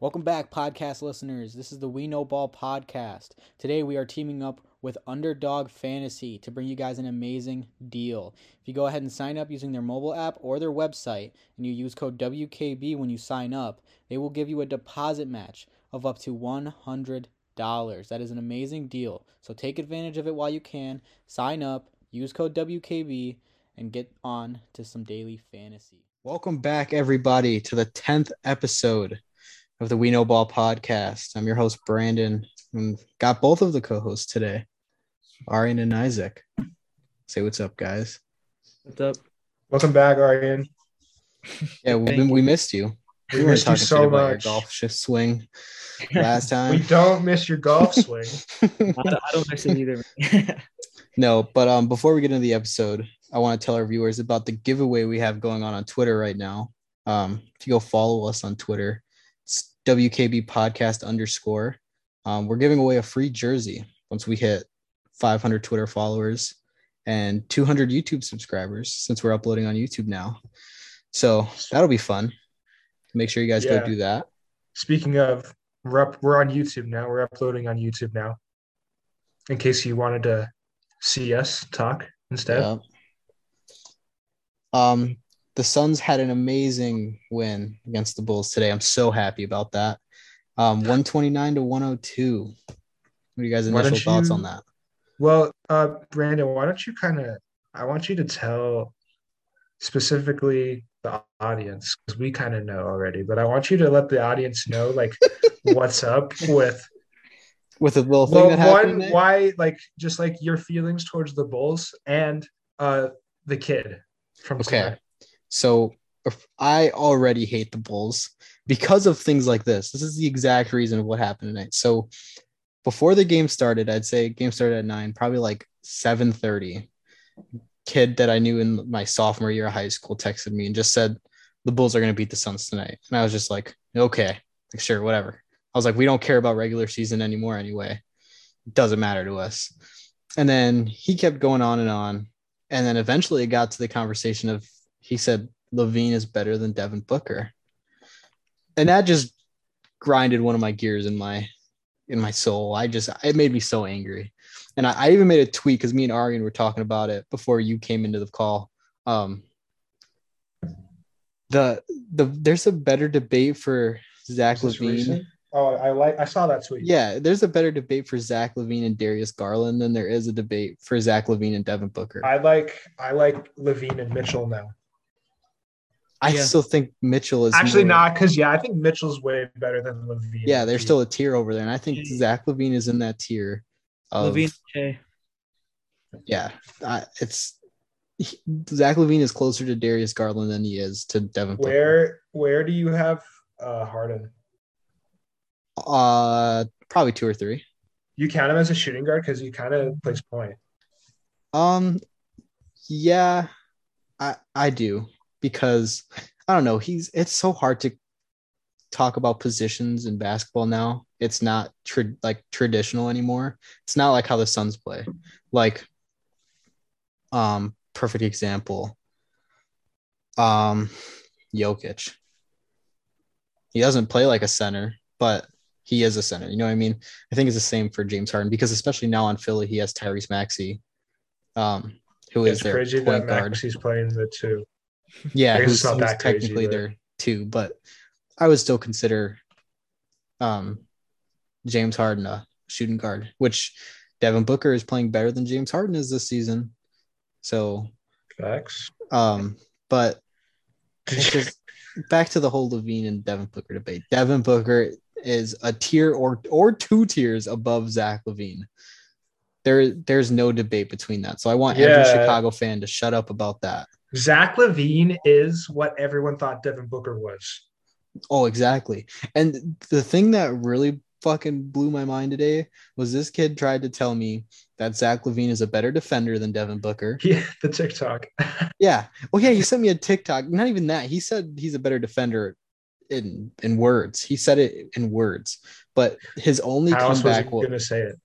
Welcome back, podcast listeners. This is the We Know Ball podcast. Today we are teaming up with Underdog Fantasy to bring you guys an amazing deal. If you go ahead and sign up using their mobile app or their website and you use code WKB when you sign up, they will give you a deposit match of up to $100. That is an amazing deal. So take advantage of it while you can. Sign up, use code WKB, and get on to some daily fantasy. Welcome back, everybody, to the 10th episode of the We Know Ball podcast. I'm your host, Brandon, and got both of the co hosts today, Arian and Isaac. Say what's up, guys. What's up? Welcome back, Arian. Yeah, we, Thank we missed you. We weren't missed you talking so shit about your much. golf shift swing last time. We don't miss your golf swing. I don't, I don't miss it either. no, but um, before we get into the episode, I want to tell our viewers about the giveaway we have going on on Twitter right now. Um, if you go follow us on Twitter, it's WKB podcast underscore. Um, we're giving away a free jersey once we hit 500 Twitter followers and 200 YouTube subscribers since we're uploading on YouTube now. So that'll be fun. Make sure you guys Yeah. go do that. Speaking of, we're up. We're on YouTube now. We're uploading on YouTube now. In case you wanted to see us talk instead. Yeah. Um, the Suns had an amazing win against the Bulls today. I'm so happy about that. Um, 129 to 102. What are you guys' initial don't thoughts on that? Well, uh, Brandon, why don't you kind of? I want you to tell specifically the audience because we kind of know already, but I want you to let the audience know like what's up with With a little thing well, that happened. one why like just like your feelings towards the Bulls and uh the kid from Okay. tonight. So I already hate the Bulls because of things like this. This is the exact reason of what happened tonight. So before the game started, I'd say game started at nine, probably like 7:30. Kid that I knew in my sophomore year of high school texted me and just said the Bulls are going to beat the Suns tonight. And I was just like, okay, like, sure, whatever. I was like, we don't care about regular season anymore anyway. It doesn't matter to us. And then he kept going on and on. And then eventually it got to the conversation of he said LaVine is better than Devin Booker. And that just grinded one of my gears in my in my soul. I just it made me so angry. And I, I even made a tweet because me and Arian were talking about it before you came into the call. Um the the there's a better debate for Zach LaVine. recent? Oh, I like I saw that tweet. Yeah, there's a better debate for Zach LaVine and Darius Garland than there is a debate for Zach LaVine and Devin Booker. I like I like LaVine and Mitchell now. Yeah. still think Mitchell is Actually, more- not because yeah, I think Mitchell's way better than LaVine. Yeah, there's still a tier over there, and I think Yeah. Zach LaVine is in that tier. Of, LaVine, okay. yeah, I, it's he- Zach LaVine is closer to Darius Garland than he is to Devin. Booker. Where where do you have uh Harden? Uh, probably two or three. You count him as a shooting guard because he kind of plays point. Um, yeah, I I do because I don't know. He's it's so hard to talk about positions in basketball now. It's not tra- like traditional anymore. It's not like how the Suns play. Like, um, perfect example. Um, Jokic. He doesn't play like a center, but he is a center. You know what I mean? I think it's the same for James Harden because especially now on Philly, he has Tyrese Maxey, um, who is It's their crazy point that guard. Maxey's playing the two. Yeah, I it's not that crazy, technically but- there too, but I would still consider um James Harden a shooting guard, which Devin Booker is playing better than James Harden is this season. So Facts. um, but just back to the whole LaVine and Devin Booker debate. Devin Booker is a tier or or two tiers above Zach LaVine. There, there's no debate between that. So I want every Chicago fan to shut up about that. Zach LaVine is what everyone thought Devin Booker was. Oh, exactly. And the thing that really fucking blew my mind today was this kid tried to tell me that Zach LaVine is a better defender than Devin Booker. Yeah, the TikTok. Yeah. Well, yeah, he sent me a TikTok. Not even that. He said he's a better defender in in words. He said it in words. But his only How was comeback was, gonna say it?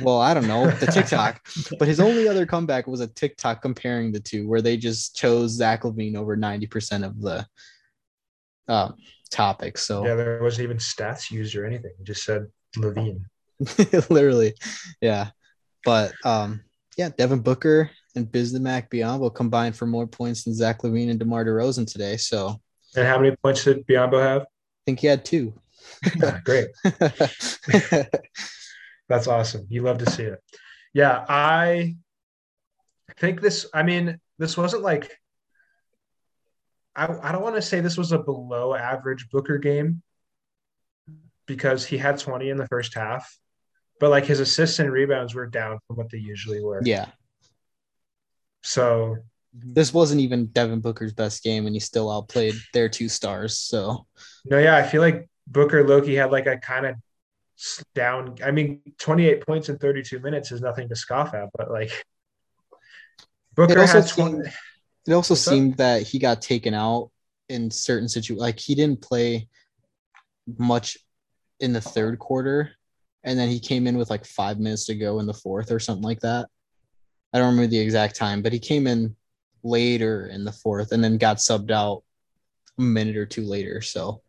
Well, I don't know, the TikTok. but his only other comeback was a TikTok comparing the two where they just chose Zach LaVine over 90% of the um topic. So Yeah, there wasn't even stats used or anything. It just said LaVine. literally, yeah. But um, yeah, Devin Booker and Bismack Biyombo combined for more points than Zach LaVine and DeMar DeRozan today. So And how many points did Biyombo have? I think he had two. Great. That's awesome. You love to see it. Yeah, I think this, I mean, this wasn't like, I, I don't want to say this was a below average Booker game because he had 20 in the first half, but like his assists and rebounds were down from what they usually were. yeah, So, mm-hmm. this wasn't even Devin Booker's best game, and he still outplayed their two stars. So no, yeah, I feel like Booker Loki had like a kind of down. I mean, 28 points in 32 minutes is nothing to scoff at, but like Booker also had 20. seemed- it also What's up? seemed that he got taken out in certain situations. Like he didn't play much in the third quarter, and then he came in with like five minutes to go in the fourth or something like that. I don't remember the exact time, but he came in later in the fourth and then got subbed out a minute or two later. So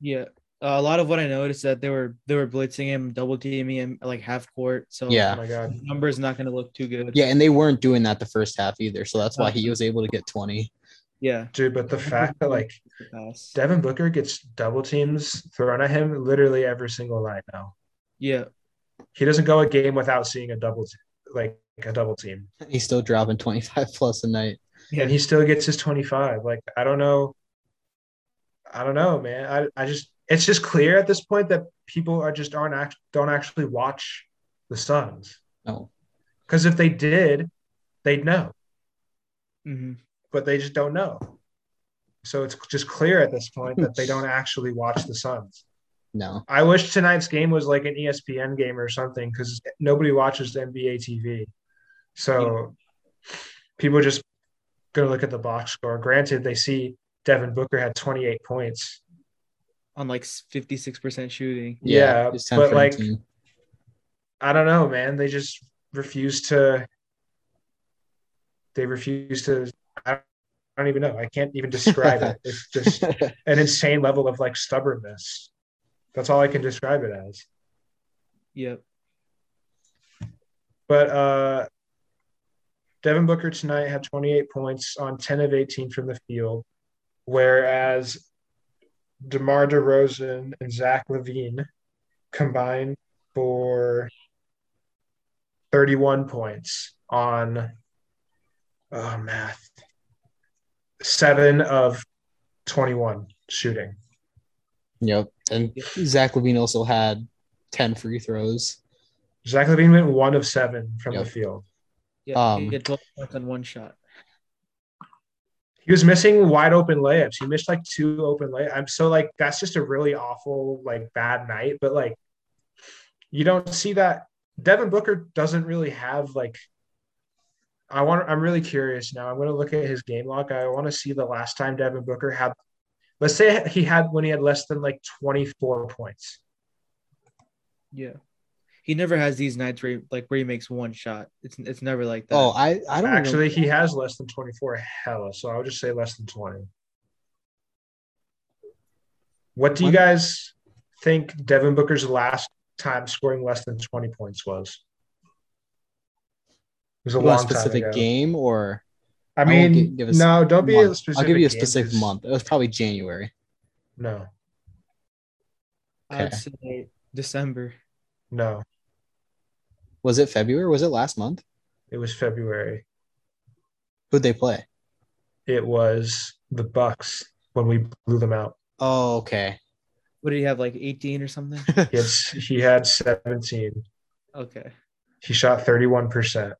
Yeah. Uh, a lot of what I noticed that they were they were blitzing him, double teaming him like half court. So Yeah. Oh my God. his numbers not going to look too good. yeah, and they weren't doing that the first half either. So that's why he was able to get 20. Yeah. Dude, but the fact that like Devin Booker gets double teams thrown at him literally every single night now. Yeah. He doesn't go a game without seeing a double, t- like a double team, He's still dropping 25 plus a night. Yeah. and he still gets his 25. Like, I don't know. I don't know, man. I, I just, it's just clear at this point that people are just aren't act, don't actually watch the Suns. No. Because if they did, they'd know, hmm but they just don't know. So it's just clear at this point that they don't actually watch the Suns. No. I wish tonight's game was like an ESPN game or something because nobody watches NBA TV. So people are just going to look at the box score. Granted, they see Devin Booker had 28 points. On like 56% shooting. Yeah, he's 10 but like- 19. I don't know, man. They just refuse to. They refuse to. I don't even know. I can't even describe it. It's just an insane level of like stubbornness. That's all I can describe it as. Yep. But uh, Devin Booker tonight had 28 points on 10 of 18 from the field, whereas DeMar DeRozan and Zach LaVine combined for 31 points on oh, math seven of 21 shooting. Yep. And Zach LaVine also had 10 free throws. Zach LaVine went one of seven from Yep. the field. Yeah. Um, he had 12 on one shot. He was missing wide open layups. He missed like two open layups. I'm so like that's just a really awful like bad night. But like you don't see that. Devin Booker doesn't really have like. I want. I'm really curious now. I'm going to look at his game log. I want to see the last time Devin Booker had. Let's say he had when he had less than like 24 points. Yeah. He never has these nights where he, like where he makes one shot. It's it's never like that. Oh, I, I don't Actually, know. he has less than 24 hella. So I would just say less than 20. What do you guys think Devin Booker's last time scoring less than 20 points was? It was a You long a specific time ago. game or I mean, gi- give us no, don't be a specific. I'll give you a game, specific 'cause- month. It was probably January. No, I would okay. say December. no, Was it February? Was it last month? it was February. Who'd they play? It was the Bucks when we blew them out. Oh, okay. What did he have? Like 18 or something? He had, he had 17. Okay. He shot 31%.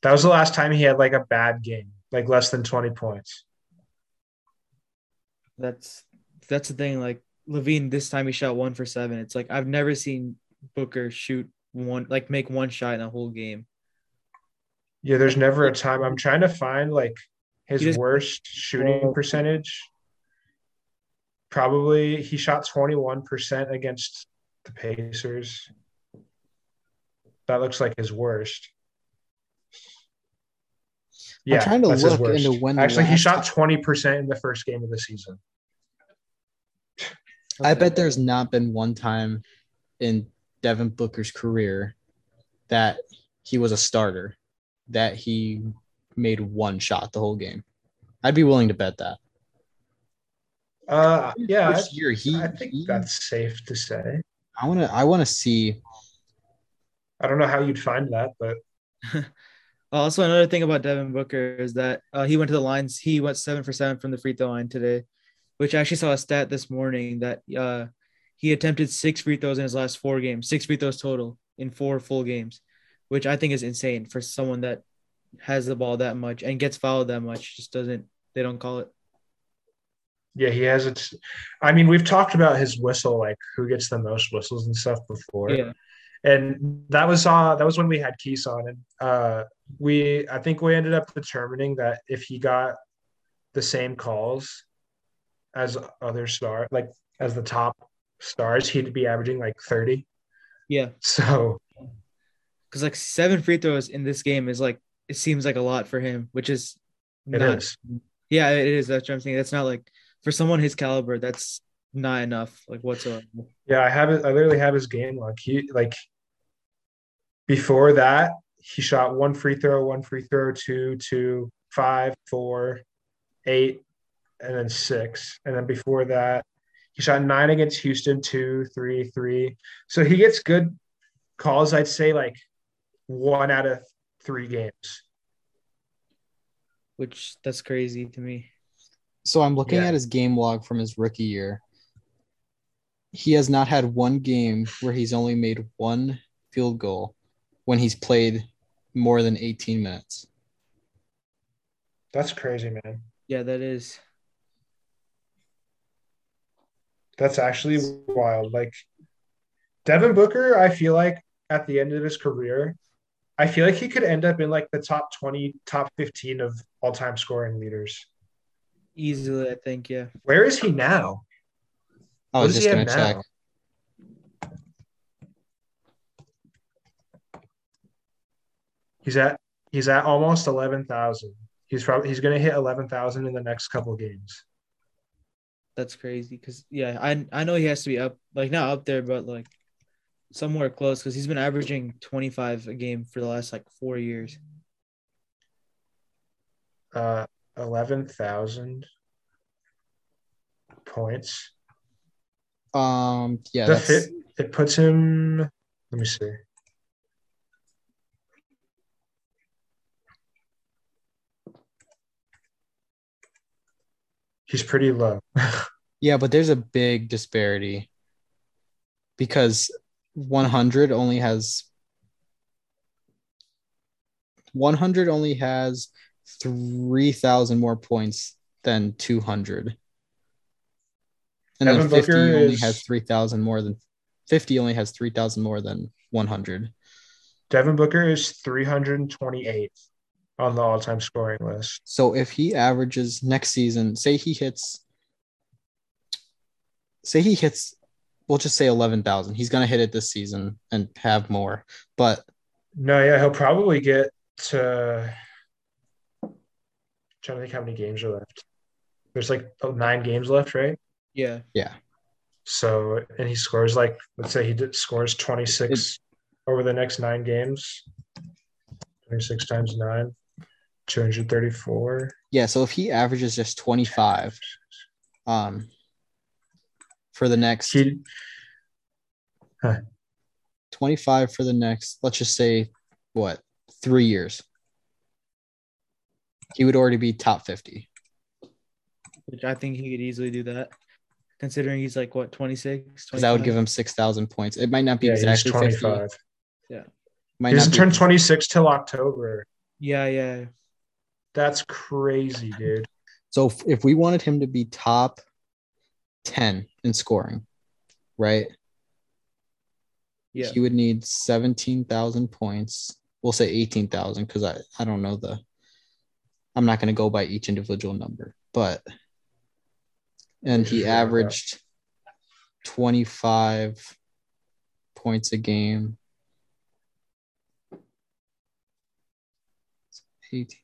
That was the last time he had like a bad game, like less than 20 points. That's that's the thing. Like LaVine, this time he shot one for seven. It's like I've never seen Booker shoot one like make one shot in a whole game. Yeah, there's never a time. I'm trying to find like his just- worst shooting oh. percentage. Probably he shot 21% against the Pacers. That looks like his worst. Yeah, trying to that's his look worst. into when Actually, he shot 20% in the first game of the season. I bet there's not been one time in Devin Booker's career that he was a starter that he made one shot the whole game. I'd be willing to bet that. Uh, yeah, I, year, he, I think he- that's safe to say. I want to I want to see I don't know how you'd find that, but Also, another thing about Devin Booker is that uh, he went to the lines. He went seven for seven from the free throw line today, which I actually saw a stat this morning that uh, he attempted six free throws in his last four games, six free throws total in four full games, which I think is insane for someone that has the ball that much and gets fouled that much. Just doesn't they don't call it. yeah, he has it. I mean, we've talked about his whistle, like who gets the most whistles and stuff before. Yeah, and that was uh that was when we had Keys on and uh we I think we ended up determining that if he got the same calls as other star like as the top stars he'd be averaging like 30 yeah, so because like seven free throws in this game is like it seems like a lot for him, which is it not is Yeah, it is. That's what I'm saying. That's not like for someone his caliber, that's not enough, like whatsoever. yeah I have it I literally have his game log he like before that he shot one free throw one free throw two two five four eight and then six and then before that he shot nine against houston two three three so he gets good calls i'd say like one out of three games Which that's crazy to me. So I'm looking Yeah. at his game log from his rookie year. He has not had one game where he's only made one field goal when he's played more than 18 minutes. that's crazy man Yeah, that is. That's actually wild like devin booker i feel like at the end of his career i feel like he could end up in like the top 20 top 15 of all-time scoring leaders Easily, I think. Yeah. where is he now oh, I was just he gonna check. now? He's at he's at almost eleven thousand. He's probably he's gonna hit eleven thousand in the next couple games. That's crazy. Cause yeah, I I know he has to be up, like not up there, but like somewhere close. Cause he's been averaging 25 a game for the last like four years. Uh, eleven thousand points. Um, yeah, the that's, fit it puts him. Let me see. He's pretty low. yeah, but there's a big disparity because 100 only has 100 only has 3,000 more points than 200. And then 50 Booker only is- has 3,000 more than 50 only has 3,000 more than 100. Devin Booker is 328 on the all-time scoring list. So if he averages next season, say he hits, say he hits, we'll just say 11,000. He's going to hit it this season and have more. But No, yeah, he'll probably get to. trying to think how many games are left. There's like oh, nine games left, right? Yeah. yeah, So, and he scores like, let's say he did, scores 26 over the next nine games. 26 times nine, 234. yeah. So if he averages just 25, um, for the next He, 25 for the next, let's just say, what, three years, he would already be top 50. Which I think he could easily do that. Considering he's like what 26, Because that would give him 6,000 points. It might not be yeah, he's exactly 50. 25. Might He doesn't turn 26 till October. Yeah, yeah. That's crazy, dude. So if, if we wanted him to be top 10 in scoring, right? Yeah. He would need 17,000 points. We'll say 18,000 because I, I don't know the, I'm not going to go by each individual number, but, and he Just round up. averaged 25 points a game. 18.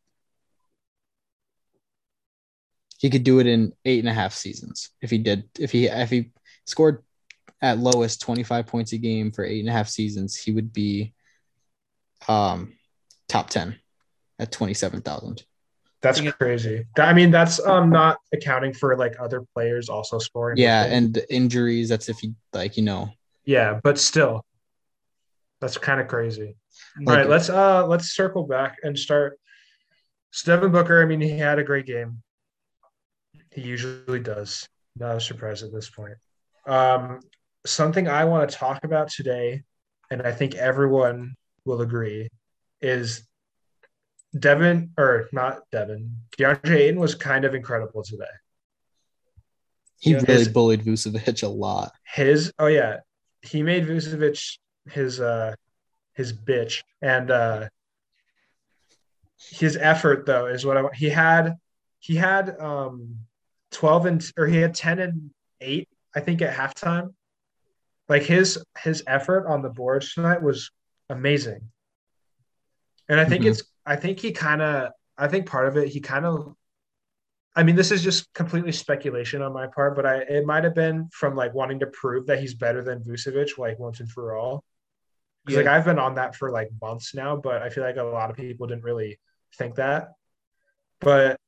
He could do it in eight and a half seasons if he did. If he if he scored at lowest 25 points a game for eight and a half seasons, he would be um top 10 at 27,000. That's crazy. I mean, that's um not accounting for like other players also scoring. Yeah, and injuries, that's if he like, you know, yeah, but still, that's kind of crazy. Like- All right, let's uh let's circle back and start. Devin Booker, I mean, he had a great game. He usually does. Not a surprise at this point. Um, something I want to talk about today, and I think everyone will agree, is Devin or not Devin. DeAndre Ayton was kind of incredible today. he Yeah, really his- bullied Vucevic a lot. his oh yeah he made Vucevic his uh his bitch and uh his effort though is what I want he had he had um 12 and or he had 10 and 8 I think at halftime like his his effort on the boards tonight was amazing and I think Mhm. it's I think he kind of I think part of it he kind of I mean, this is just completely speculation on my part, but I it might have been from like wanting to prove that he's better than Vucevic, like once and for all. Because like I've been on that for like months now, but I feel like a lot of people didn't really think that. But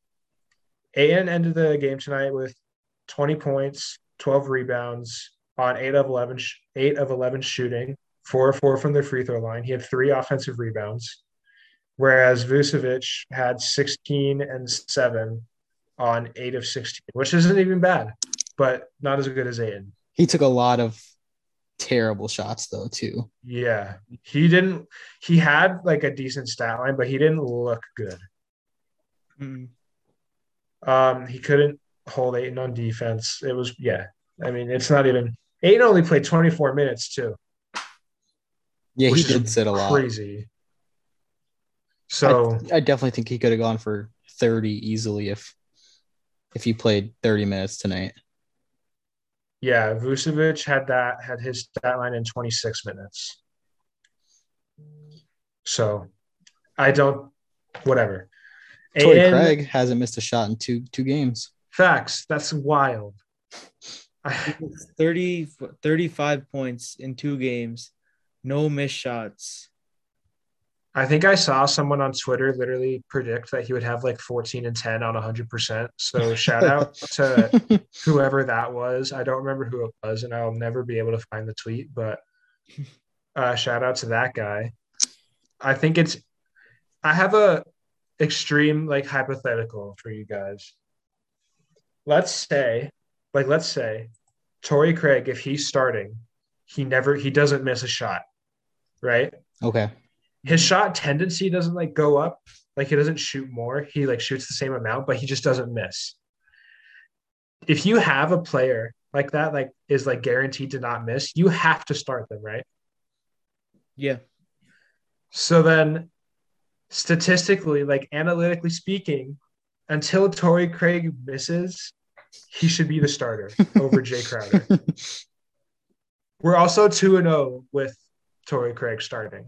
Ayton ended the game tonight with 20 points, 12 rebounds on eight of 11, eight of 11 shooting, four of four from the free throw line. He had three offensive rebounds, whereas Vucevic had 16 and seven on eight of 16, which isn't even bad, but not as good as Ayton. He took a lot of terrible shots though, too. Yeah. He didn't, he had like a decent stat line, but he didn't look good. Mm. Um, he couldn't hold Ayton on defense. It was, yeah. I mean, it's not even, Ayton only played 24 minutes too. Yeah, he did sit a lot. Crazy. So, I definitely think he could have gone for 30 easily if if he played 30 minutes tonight. yeah, Vucevic had that, had his stat line in 26 minutes. So, I don't, whatever. Torrey Aiden- Craig hasn't missed a shot in two two games. Facts. That's wild. I, 30, 35 points in two games, no missed shots. I think I saw someone on Twitter literally predict that he would have like 14 and 10 on 100%. So shout out to whoever that was. I don't remember who it was, and I'll never be able to find the tweet, but uh, shout out to that guy. I think it's, I have a extreme like hypothetical for you guys. Let's say, like, let's say Torrey Craig, if he's starting, he never, he doesn't miss a shot, right? okay. his shot tendency doesn't like go up like he doesn't shoot more he like shoots the same amount but he just doesn't miss if you have a player like that like is like guaranteed to not miss you have to start them right Yeah. so then statistically like analytically speaking until Torrey Craig misses he should be the starter over Jay Crowder we're also 2 and 0 with Torrey Craig starting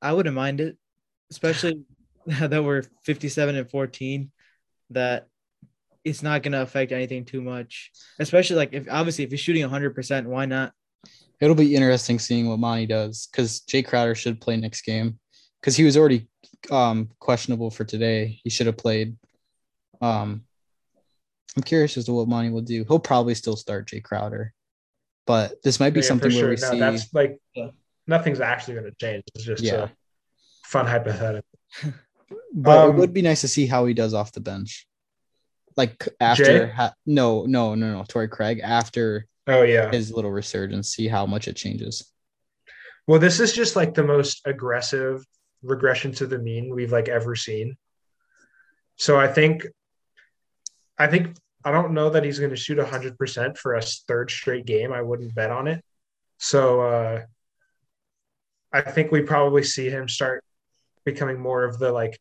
I wouldn't mind it, especially that we're 57 and 14, that it's not going to affect anything too much. Especially like if obviously if you're shooting 100%, why not? It'll be interesting seeing what Monty does because Jay Crowder should play next game because he was already um, questionable for today. He should have played. Um, I'm curious as to what Monty will do. He'll probably still start Jay Crowder, but this might be Yeah, something for where we sure. No, see. that's like nothing's actually going to change. It's just Yeah. a fun hypothetical. But Um, it would be nice to see how he does off the bench. Like after, ha- no, no, no, no, Torrey Craig after Oh yeah. his little resurgence, see how much it changes. Well, this is just like the most aggressive regression to the mean we've like ever seen. So I think, I think I don't know that he's going to shoot hundred percent for a third straight game. I wouldn't bet on it. So uh, I think we probably see him start becoming more of the like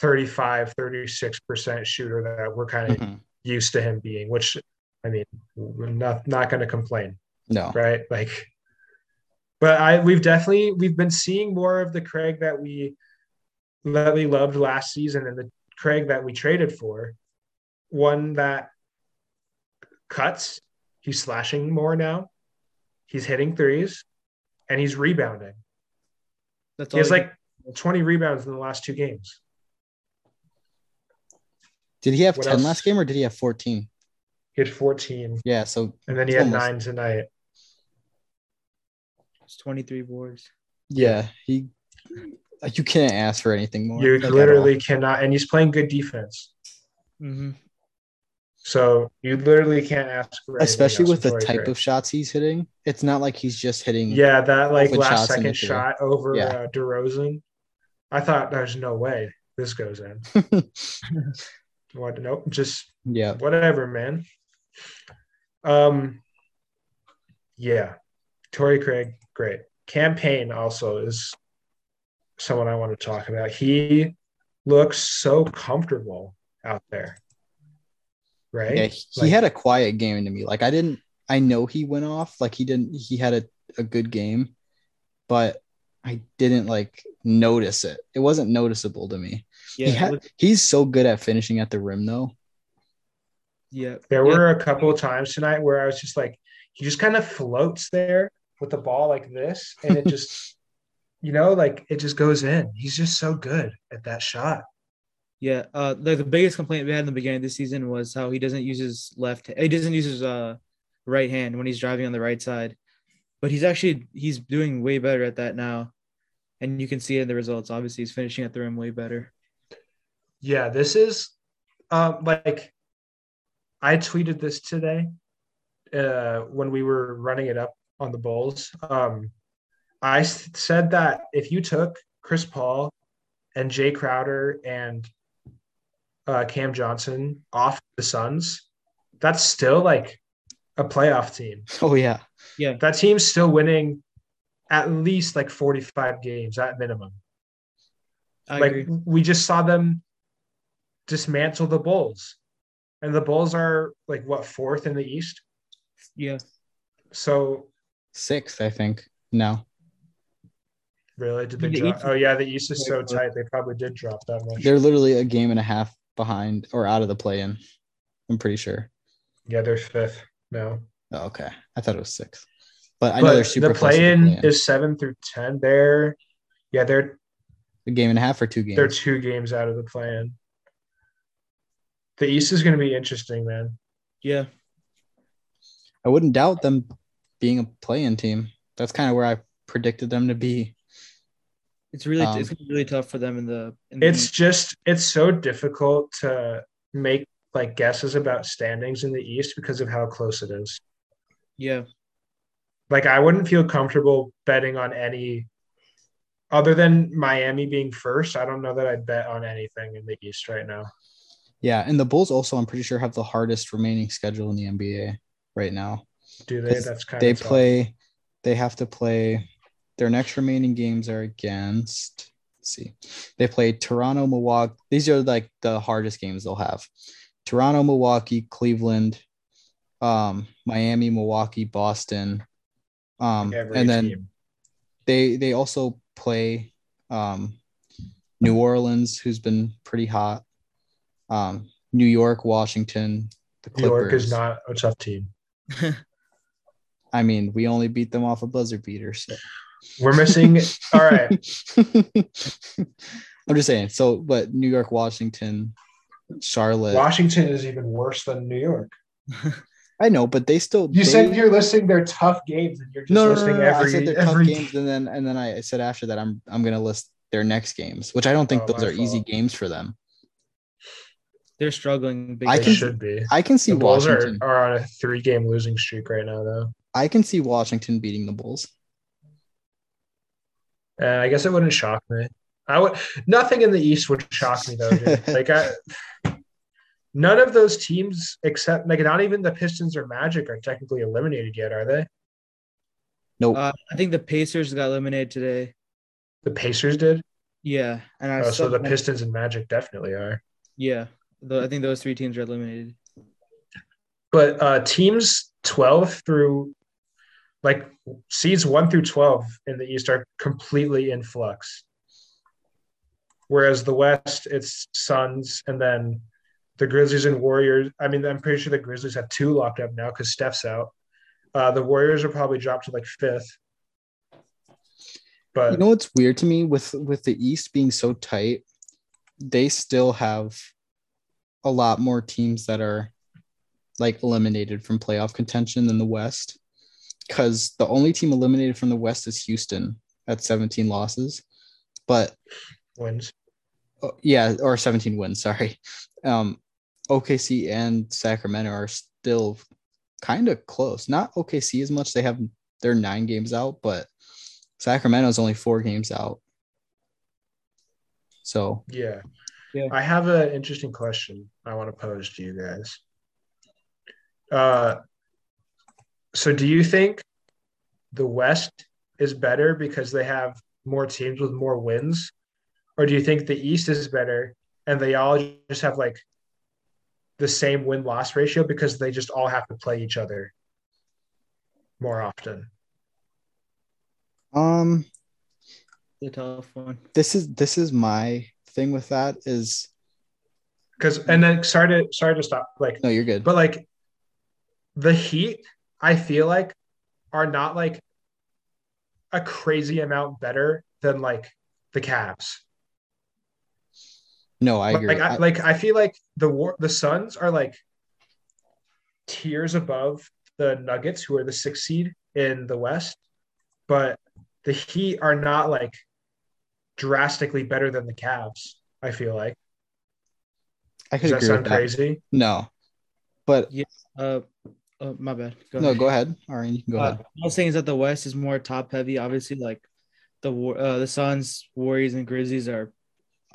35, 36% shooter that we're kind of Mhm. used to him being, which I mean, we're not not going to complain, No, right? Like, but I we've definitely we've been seeing more of the Craig that we that we loved last season and the Craig that we traded for, one that cuts. He's slashing more now. He's hitting threes, and he's rebounding. That's He has all like 20 rebounds in the last two games. Did he have What 10 else? last game or did he have 14? He had 14, Yeah, so and then he had almost- nine tonight. It's 23 boards. yeah, he you can't ask for anything more. You like, literally cannot, and he's playing good defense. hmm So you literally can't ask for anything especially else with the type Craig. of shots he's hitting. It's not like he's just hitting yeah, that like last second shot over Yeah. uh, DeRozan. I thought there's no way this goes in. What? Nope. Just yeah. whatever, man. Um. Yeah, Torrey Craig, great. Cam Payne also is someone I want to talk about. He looks so comfortable out there, right? Yeah, he Like- had a quiet game to me. Like I didn't I know he went off, like he didn't he had a, a good game, but I didn't like notice it. It wasn't noticeable to me. Yeah. He had- look- He's so good at finishing at the rim though. yeah. There yeah. were a couple of times tonight where I was just like, he just kind of floats there with the ball like this, and it just, you know, like it just goes in. He's just so good at that shot. Yeah, uh, the, the biggest complaint we had in the beginning of the season was how he doesn't use his left. He doesn't use his uh, right hand when he's driving on the right side, but he's actually he's doing way better at that now, and you can see it in the results. Obviously, he's finishing at the rim way better. Yeah, this is um like I tweeted this today uh when we were running it up on the Bulls. Um I s- said that if you took Chris Paul and Jay Crowder and uh Cam Johnson off the Suns, that's still like a playoff team. Oh yeah. Yeah, That team's still winning at least like 45 games at minimum. I like agree. we just saw them dismantle the Bulls, and the Bulls are like what fourth in the East. Yeah, So Sixth, I think. No. really, did they The drop? Oh yeah, the East is so tight. They probably did drop that much. They're literally a game and a half behind or out of the play in. I'm pretty sure. yeah, they're fifth now. Oh, okay. I thought it was sixth. But I know they're super the close to play-in play-in. is seven through ten. They're yeah, they're a game and a half or two games. they're two games out of the play-in. The East is going to be interesting, man. yeah, I wouldn't doubt them being a play-in team. That's kind of where I predicted them to be. it's really Um, it's really tough for them in the. In It's East. just it's so difficult to make like guesses about standings in the East because of how close it is. yeah, like I wouldn't feel comfortable betting on any other than Miami being first. I don't know that I'd bet on anything in the East right now. Yeah, and the Bulls also, I'm pretty sure, have the hardest remaining schedule in the NBA right now. Do they? 'Cause That's kind They of tough. play. They have to play. Their next remaining games are against. Let's see, they play Toronto, Milwaukee. These are like the hardest games they'll have. Toronto, Milwaukee, Cleveland, um, Miami, Milwaukee, Boston, um, Every and then team. they they also play um, New Orleans, who's been pretty hot. Um, New York, Washington, the New Clippers. York is not a tough team. I mean, we only beat them off a buzzer beater. So. We're missing. all right. I'm just saying. So, but New York, Washington, Charlotte. Washington is even worse than New York. I know, but they still. You they, said you're listing their tough games, and you're just no, no, no, listing no, no, every I said they're tough every games, and then and then I said after that I'm I'm gonna list their next games, which I don't think Oh, those my are easy games for them. they're struggling. Big I They can- should be. I can see The Bulls are, Washington. are on a three game losing streak right now, though. I can see Washington beating the Bulls. Uh, I guess it wouldn't shock me. I would nothing in the East would shock me though. Dude. like I, none of those teams except like not even the Pistons or Magic are technically eliminated yet, are they? Nope. Uh, I think the Pacers got eliminated today. The Pacers did. Yeah, and I Oh, so the Pistons and Magic definitely are. Yeah, the, I think those three teams are eliminated. But uh teams twelve through like seeds one through twelve in the East are completely in flux. Whereas the West, it's Suns and then the Grizzlies and Warriors. I mean, I'm pretty sure the Grizzlies have two locked up now because Steph's out. Uh, the Warriors are probably dropped to like fifth. But You know what's weird to me with with the East being so tight, they still have a lot more teams that are like eliminated from playoff contention than the West. Because the only team eliminated from the West is Houston at 17 losses. But wins. uh, yeah, or 17 wins, sorry. Um, OKC and Sacramento are still kind of close. Not OKC as much. They have they're nine games out, but Sacramento's only four games out. So Yeah. Yeah. I have an interesting question I want to pose to you guys. Uh, so do you think the West is better because they have more teams with more wins? Or do you think the East is better and they all just have like the same win loss ratio because they just all have to play each other more often? um The tough one. this is this is my thing with that is Because and then sorry to sorry to stop. Like no, you're good. But like the Heat, I feel like are not like a crazy amount better than like the Cavs. no, I agree. Like I, I- like I feel like the war the Suns are like tiers above the Nuggets, who are the sixth seed in the West, but the Heat are not like drastically better than the Cavs. I feel like. I could Does that agree sound with that. crazy? No, but Uh, uh my bad. Go no, ahead. go ahead. All right, you can go Uh, ahead. I was saying is that the West is more top heavy. Obviously, like the uh, the Suns, Warriors, and Grizzlies are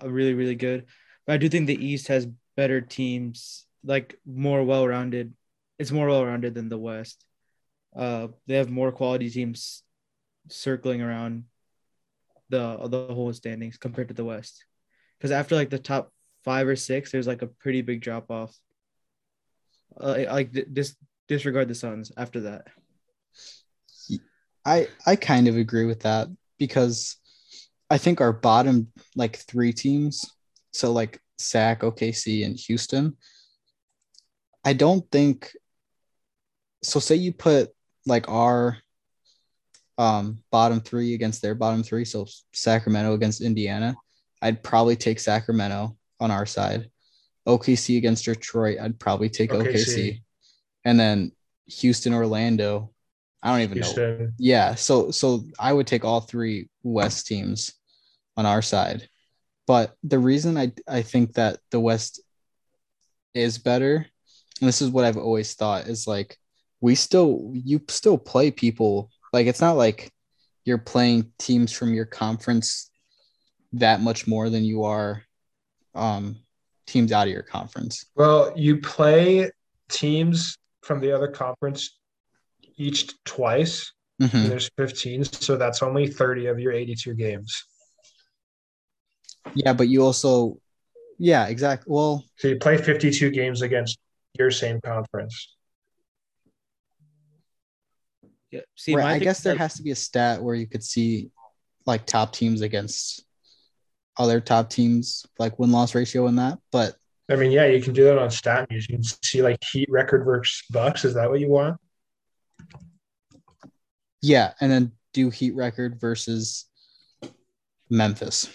are really really good. But I do think the East has better teams, like more well rounded. It's more well rounded than the West. Uh, they have more quality teams circling around the the whole standings compared to the West. Because after like the top five or six, there's like a pretty big drop off. Uh, like th- dis- disregard the Suns after that. I I kind of agree with that because I think our bottom like three teams, so like SAC, OKC, and Houston. I don't think so. Say you put like our um bottom three against their bottom three, so Sacramento against Indiana. I'd probably take Sacramento on our side. OKC against Detroit, I'd probably take OKC. OKC. And then Houston, Orlando. I don't even know. Yeah, so so I would take all three West teams on our side. But the reason I I think that the West is better, and this is what I've always thought, is like we still you still play people. Like it's not like you're playing teams from your conference that much more than you are um teams out of your conference. Well, you play teams from the other conference each twice. Mhm. There's 15, so that's only 30 of your 82 games. Yeah, but you also yeah, exactly. Well, So you play 52 games against your same conference. Yeah. See, right, I guess there has to be a stat where you could see like top teams against other top teams, like win loss ratio in that. But I mean, yeah, you can do that on StatMuse. You can see like Heat record versus Bucks. Is that what you want? yeah, and then do Heat record versus Memphis.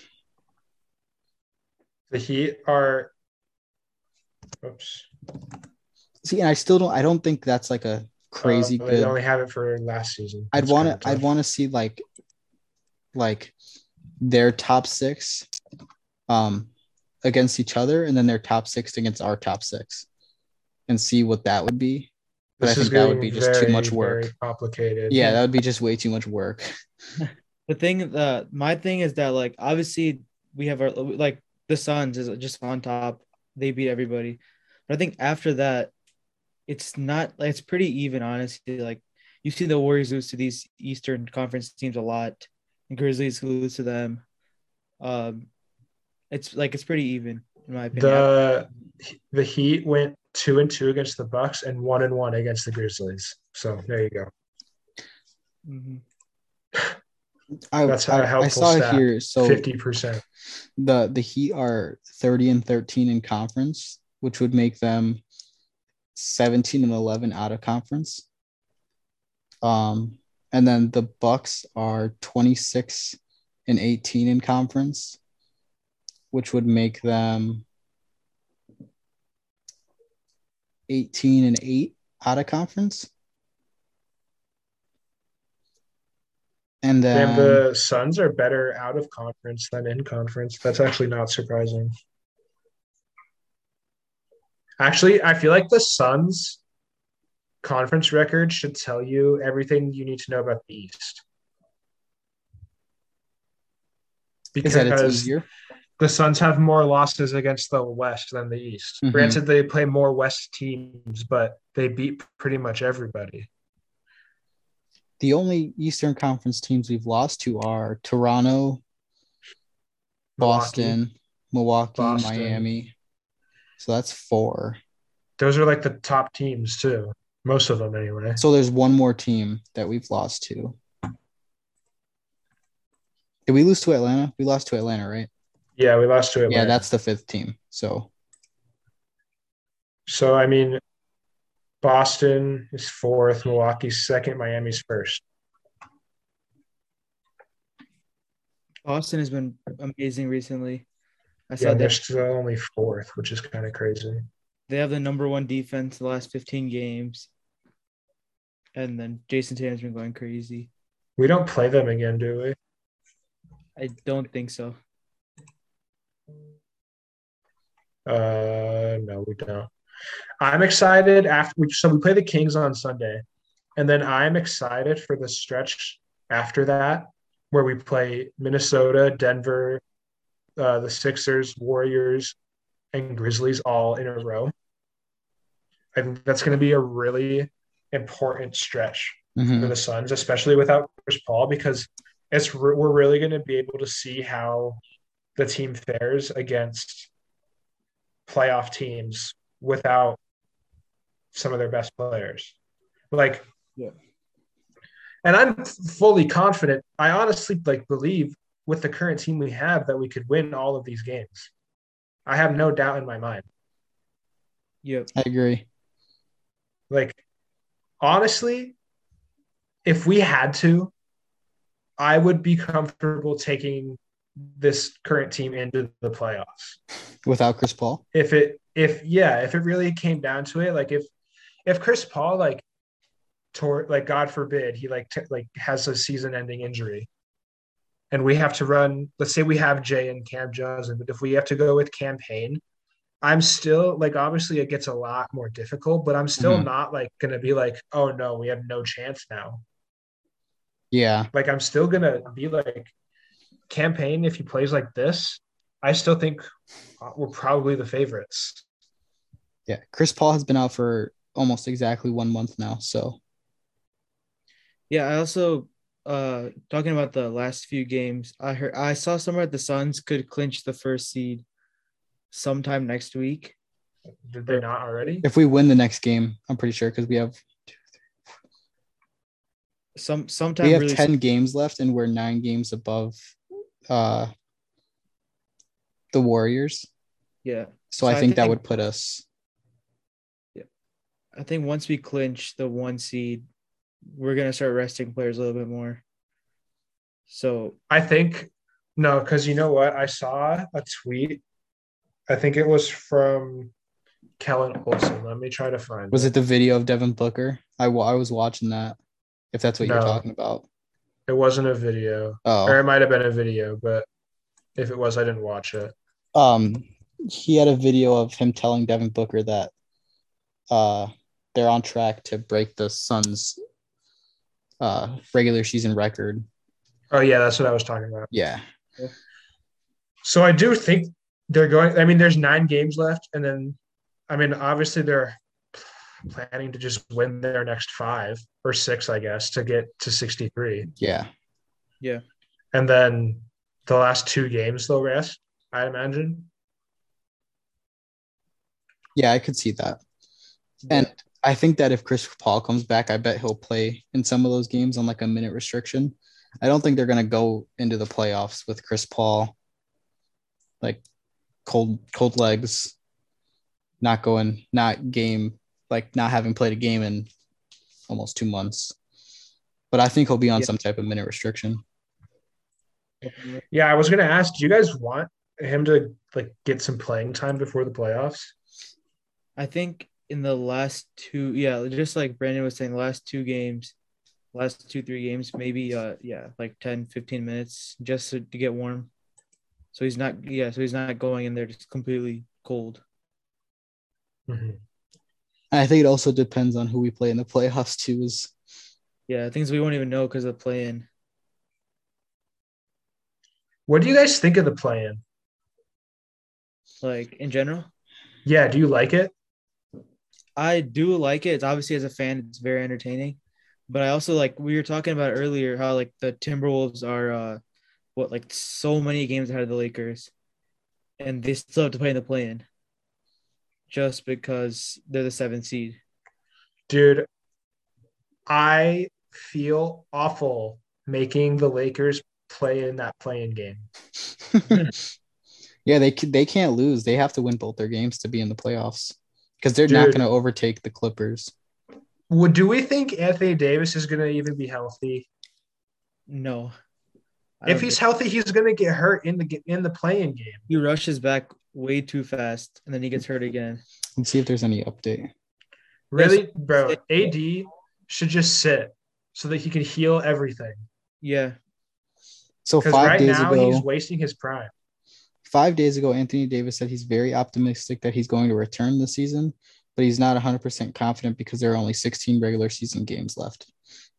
The Heat are. Oops. See, and I still don't. I don't think that's like a crazy Uh, good. They only have it for last season. I'd want to. I'd want to see like, like, their top six, um, against each other, and then their top six against our top six, and see what that would be. But I This is think that would be just too much work. very complicated. Yeah, that would be just way too much work. the thing the my thing is that like obviously we have our like the Suns is just on top. They beat everybody. But I think after that, it's not like it's pretty even, honestly. Like you see the Warriors lose to these Eastern Conference teams a lot, and Grizzlies lose to them. Um it's like it's pretty even in my opinion. the the Heat went two and two against the Bucks and one and one against the Grizzlies. So there you go. Mhm. I, That's a I, I helpful saw it stat. here. So Fifty percent. the the Heat are 30 and 13 in conference which would make them 17 and 11 out of conference. Um, and then the Bucks are 26 and 18 in conference, which would make them 18 and 8 out of conference. And then Damn, the Suns are better out of conference than in conference. That's actually not surprising. Actually, I feel like the Suns conference record should tell you everything you need to know about the East. that it's Because easier? The Suns have more losses against the West than the East. Mhm. Granted, they play more West teams, but they beat pretty much everybody. The only Eastern Conference teams we've lost to are Toronto, Boston, Milwaukee, Boston. Miami. So that's four. Those are like the top teams too. Most of them anyway. So there's one more team that we've lost to. Did we lose to Atlanta? We lost to Atlanta, right? Yeah, we lost to Atlanta. Yeah, that's the fifth team. So so I mean Boston is fourth, Milwaukee's second, Miami's first. Boston has been amazing recently. I saw Yeah, they're that still only fourth, which is kind of crazy. they have the number one defense the last 15 games. And then Jayson Tatum's been going crazy. We don't play them again, do we? I don't think so. Uh, no, we don't. I'm excited after we so we play the Kings on Sunday, and then I'm excited for the stretch after that where we play Minnesota, Denver, uh, the Sixers, Warriors, and Grizzlies all in a row. I think that's going to be a really important stretch mhm. for the Suns, especially without Chris Paul, because it's we're really going to be able to see how the team fares against playoff teams without some of their best players. Like, Yeah. and I'm fully confident. I honestly like believe with the current team we have that we could win all of these games. I have no doubt in my mind. Yep. I agree. Like, honestly, if we had to, I would be comfortable taking this current team into the playoffs. Without Chris Paul. If it, if yeah, if it really came down to it, like if, if Chris Paul like tore, like God forbid, he like t- like has a season-ending injury, and we have to run. Let's say we have Jay and Cam Johnson, but if we have to go with Cam Payne, I'm still like obviously it gets a lot more difficult, but I'm still Mhm. not like gonna be like, oh no, we have no chance now. Yeah. Like I'm still gonna be like Cam Payne if he plays like this. I still think uh, we're probably the favorites. Yeah. Chris Paul has been out for almost exactly one month now. So Yeah, I also uh talking about the last few games, I heard I saw somewhere the Suns could clinch the first seed sometime next week. Did they not already? if we win the next game, I'm pretty sure because we have Some sometime we have really 10 games left and we're nine games above uh the Warriors. yeah. So, So I I think that would put us Yeah. I think once we clinch the one seed, we're gonna start resting players a little bit more. So I think no, because you know what? I saw a tweet. I think it was from Kellan Olson. Let me try to find. was it the video of Devin Booker? I, wa- I was watching that. If that's what you're talking about. It wasn't a video, or Oh. it might have been a video, but if it was, I didn't watch it. Um he had a video of him telling Devin Booker that uh they're on track to break the Suns uh regular season record. Oh yeah, that's what I was talking about. Yeah. So I do think they're going. I mean, there's nine games left, and then, I mean, obviously they're planning to just win their next five or six, I guess, to get to 63, Yeah. yeah. and then the last two games they'll rest. I imagine. Yeah, I could see that. And I think that if Chris Paul comes back, I bet he'll play in some of those games on like a minute restriction. I don't think they're gonna go into the playoffs with Chris Paul like cold cold legs. not going, not game, like not having played a game in almost two months. But I think he'll be on Yeah. some type of minute restriction. Yeah, I was gonna ask, do you guys want him to like get some playing time before the playoffs? I think in the last two, yeah, just like Brandon was saying, last two games, last two, three games, maybe, uh, yeah, like 10, 15 minutes just to, to get warm. So he's not, yeah, so he's not going in there just completely cold. Mhm. And I think it also depends on who we play in the playoffs too. Is Yeah, things we won't even know because of playing. What do you guys think of the plan? Like in general, Yeah, do you like it? I do like it. It's obviously as a fan, it's very entertaining. But I also like we were talking about earlier how like the Timberwolves are uh what like so many games ahead of the Lakers, and they still have to play in the play-in, just because they're the seventh seed. Dude, I feel awful making the Lakers play in that play-in game. yeah, they they can't lose. They have to win both their games to be in the playoffs because they're not going to overtake the Clippers. Would do we think Anthony Davis is gonna even be healthy? No, I If he's think- healthy, he's gonna get hurt in the in the play-in game. he rushes back way too fast, and then he gets hurt again. Let's see if there's any update. Really, bro, AD should just sit so that he can heal everything. Yeah, So five right days now ago, he's wasting his prime. five days ago, Anthony Davis said he's very optimistic that he's going to return this season, but he's not 100% confident because there are only 16 regular season games left.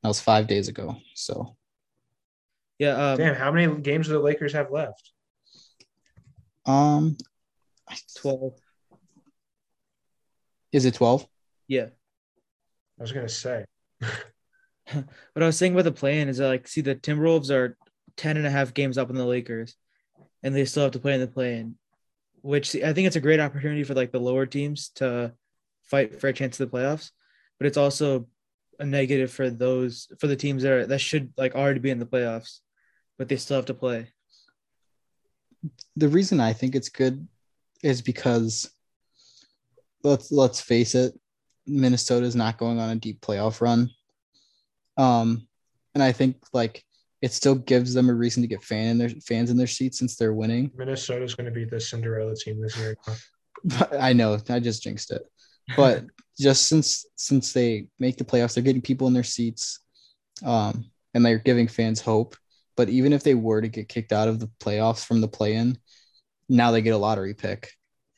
That was five days ago. So yeah. Um, Damn, how many games do the Lakers have left? um twelve. is it 12? Yeah. I was gonna say. What I was saying about the plan is that, like, see, the Timberwolves are 10 and a half games up on the Lakers, and they still have to play in the play-in, which I think it's a great opportunity for like the lower teams to fight for a chance to the playoffs. But it's also a negative for those for the teams that are that should like already be in the playoffs, but they still have to play. The reason I think it's good is because let's let's face it, Minnesota is not going on a deep playoff run. Um, and I think like it still gives them a reason to get fan in their fans in their seats since they're winning. Minnesota's gonna be the Cinderella team this year. I know, I just jinxed it. But just since since they make the playoffs, they're getting people in their seats, um, and they're giving fans hope. But even if they were to get kicked out of the playoffs from the play-in, now they get a lottery pick.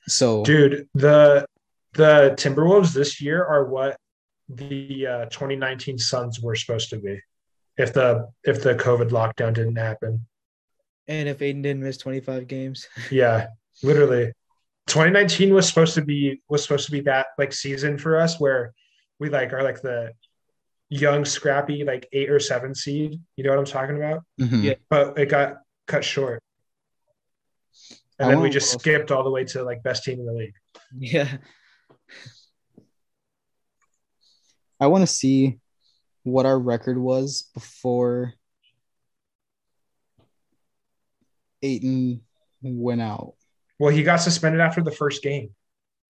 So Dude, the the Timberwolves this year are what the uh, 2019 Suns were supposed to be. If the if the COVID lockdown didn't happen. And if Ayton didn't miss 25 games, Yeah, literally. 2019 was supposed to be was supposed to be that like season for us where we like are like the young scrappy like 8 or 7 seed. You know what I'm talking about? mhm. Yeah. But it got cut short. And I then we wanna- just skipped all the way to like best team in the league. yeah, I want to see what our record was before Ayton went out. Well, he got suspended after the first game.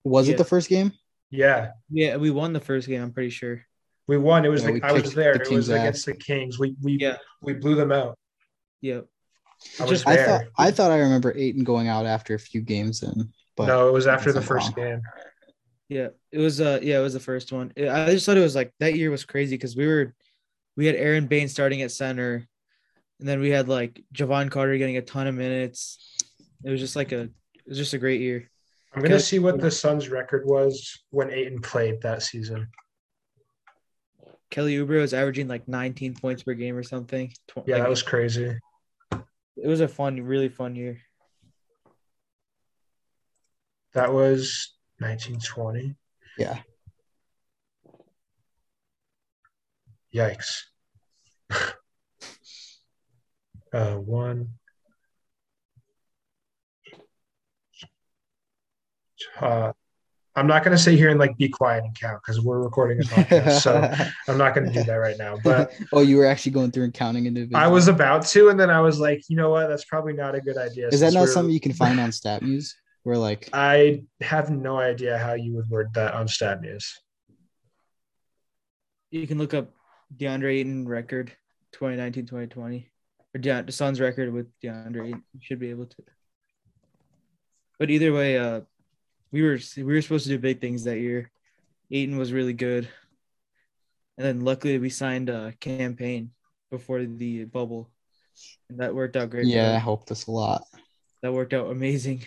Was Yeah. it the first game? Yeah. yeah, we won the first game. I'm pretty sure. We won. It was Yeah, the, I was there. the It was Kings' against the Kings. We we Yeah. we blew them out. Yep. I was Just- I there. thought I thought I remember Ayton going out after a few games in, but no, it was after the first wrong. game. Yeah, it was. Uh, yeah, it was the first one. I just thought it was like that year was crazy because we were, we had Aron Baynes starting at center, and then we had like Jevon Carter getting a ton of minutes. It was just like a, it was just a great year. I'm gonna see what the Suns' record was when Ayton played that season. Kelly Oubre was averaging like 19 points per game or something. Tw- Yeah, like, that was crazy. it was a fun, really fun year. That was 1920. yeah. Yikes. uh, one. Uh, I'm not going to sit here and like be quiet and count because we're recording a podcast. so I'm not going to do that right now. But oh, you were actually going through and counting individuals. I was about to, and then I was like, you know what? That's probably not a good idea. Is that not something you can find on StatMuse? We're like, I have no idea how you would word that on StatMuse. You can look up DeAndre Ayton record 2019 2020 or De- the Suns record with DeAndre Ayton. You should be able to. But either way, uh, we were we were supposed to do big things that year. Ayton was really good, and then luckily we signed a Cam Payne before the bubble, and that worked out great. yeah, I helped us. a lot. that worked out amazing.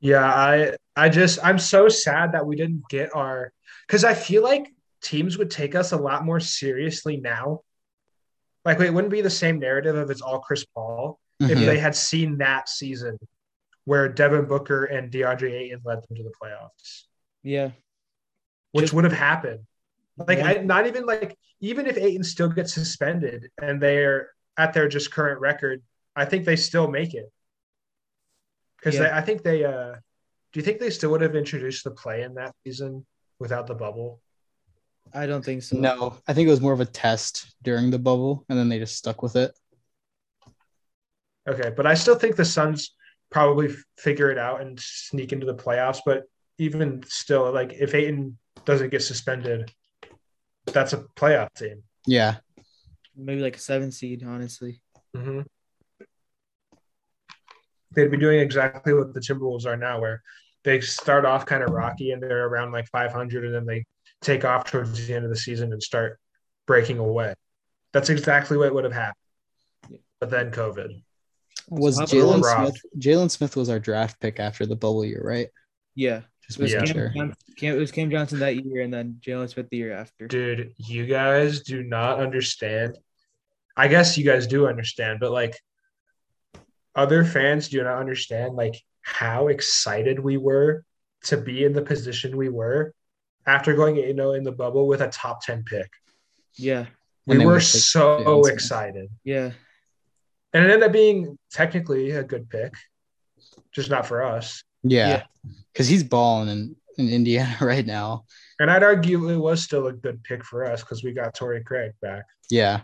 Yeah, I I just I'm so sad that we didn't get our because I feel like teams would take us a lot more seriously now. Like it wouldn't be the same narrative if it's all Chris Paul if Mhm. they had seen that season where Devin Booker and DeAndre Ayton led them to the playoffs, Yeah, which Just- would have happened. Like One- I, not even like even if Ayton still gets suspended and they're at their just current record, I think they still make it. Because Yeah. I think they uh do you think they still would have introduced the play in that season without the bubble? I don't think so. No, I think it was more of a test during the bubble, and then they just stuck with it. Okay, but I still think the Suns probably figure it out and sneak into the playoffs. But even still, like if Ayton doesn't get suspended, that's a playoff team. Yeah, maybe like a seven seed, honestly. hmm They'd be doing exactly what the Timberwolves are now, where they start off kind of rocky and they're around like 500, and then they take off towards the end of the season and start breaking away. That's exactly what would have happened. But then COVID. Was Jalen Smith? Jalen Smith was our draft pick after the bubble year, right? Yeah, Just it was, making Yeah. Cam, sure. Johnson, Cam, it was Cam Johnson that year, and then Jalen Smith the year after. Dude, you guys do not understand. I guess you guys do understand, but like other fans do not understand like how excited we were to be in the position we were after going, you oh know, in the bubble with a top 10 pick. Yeah, We were so excited. yeah, And it ended up being technically a good pick, just not for us. Yeah, Yeah. because he's balling in, in Indiana right now. And I'd argue it was still a good pick for us because we got Torrey Craig back. Yeah,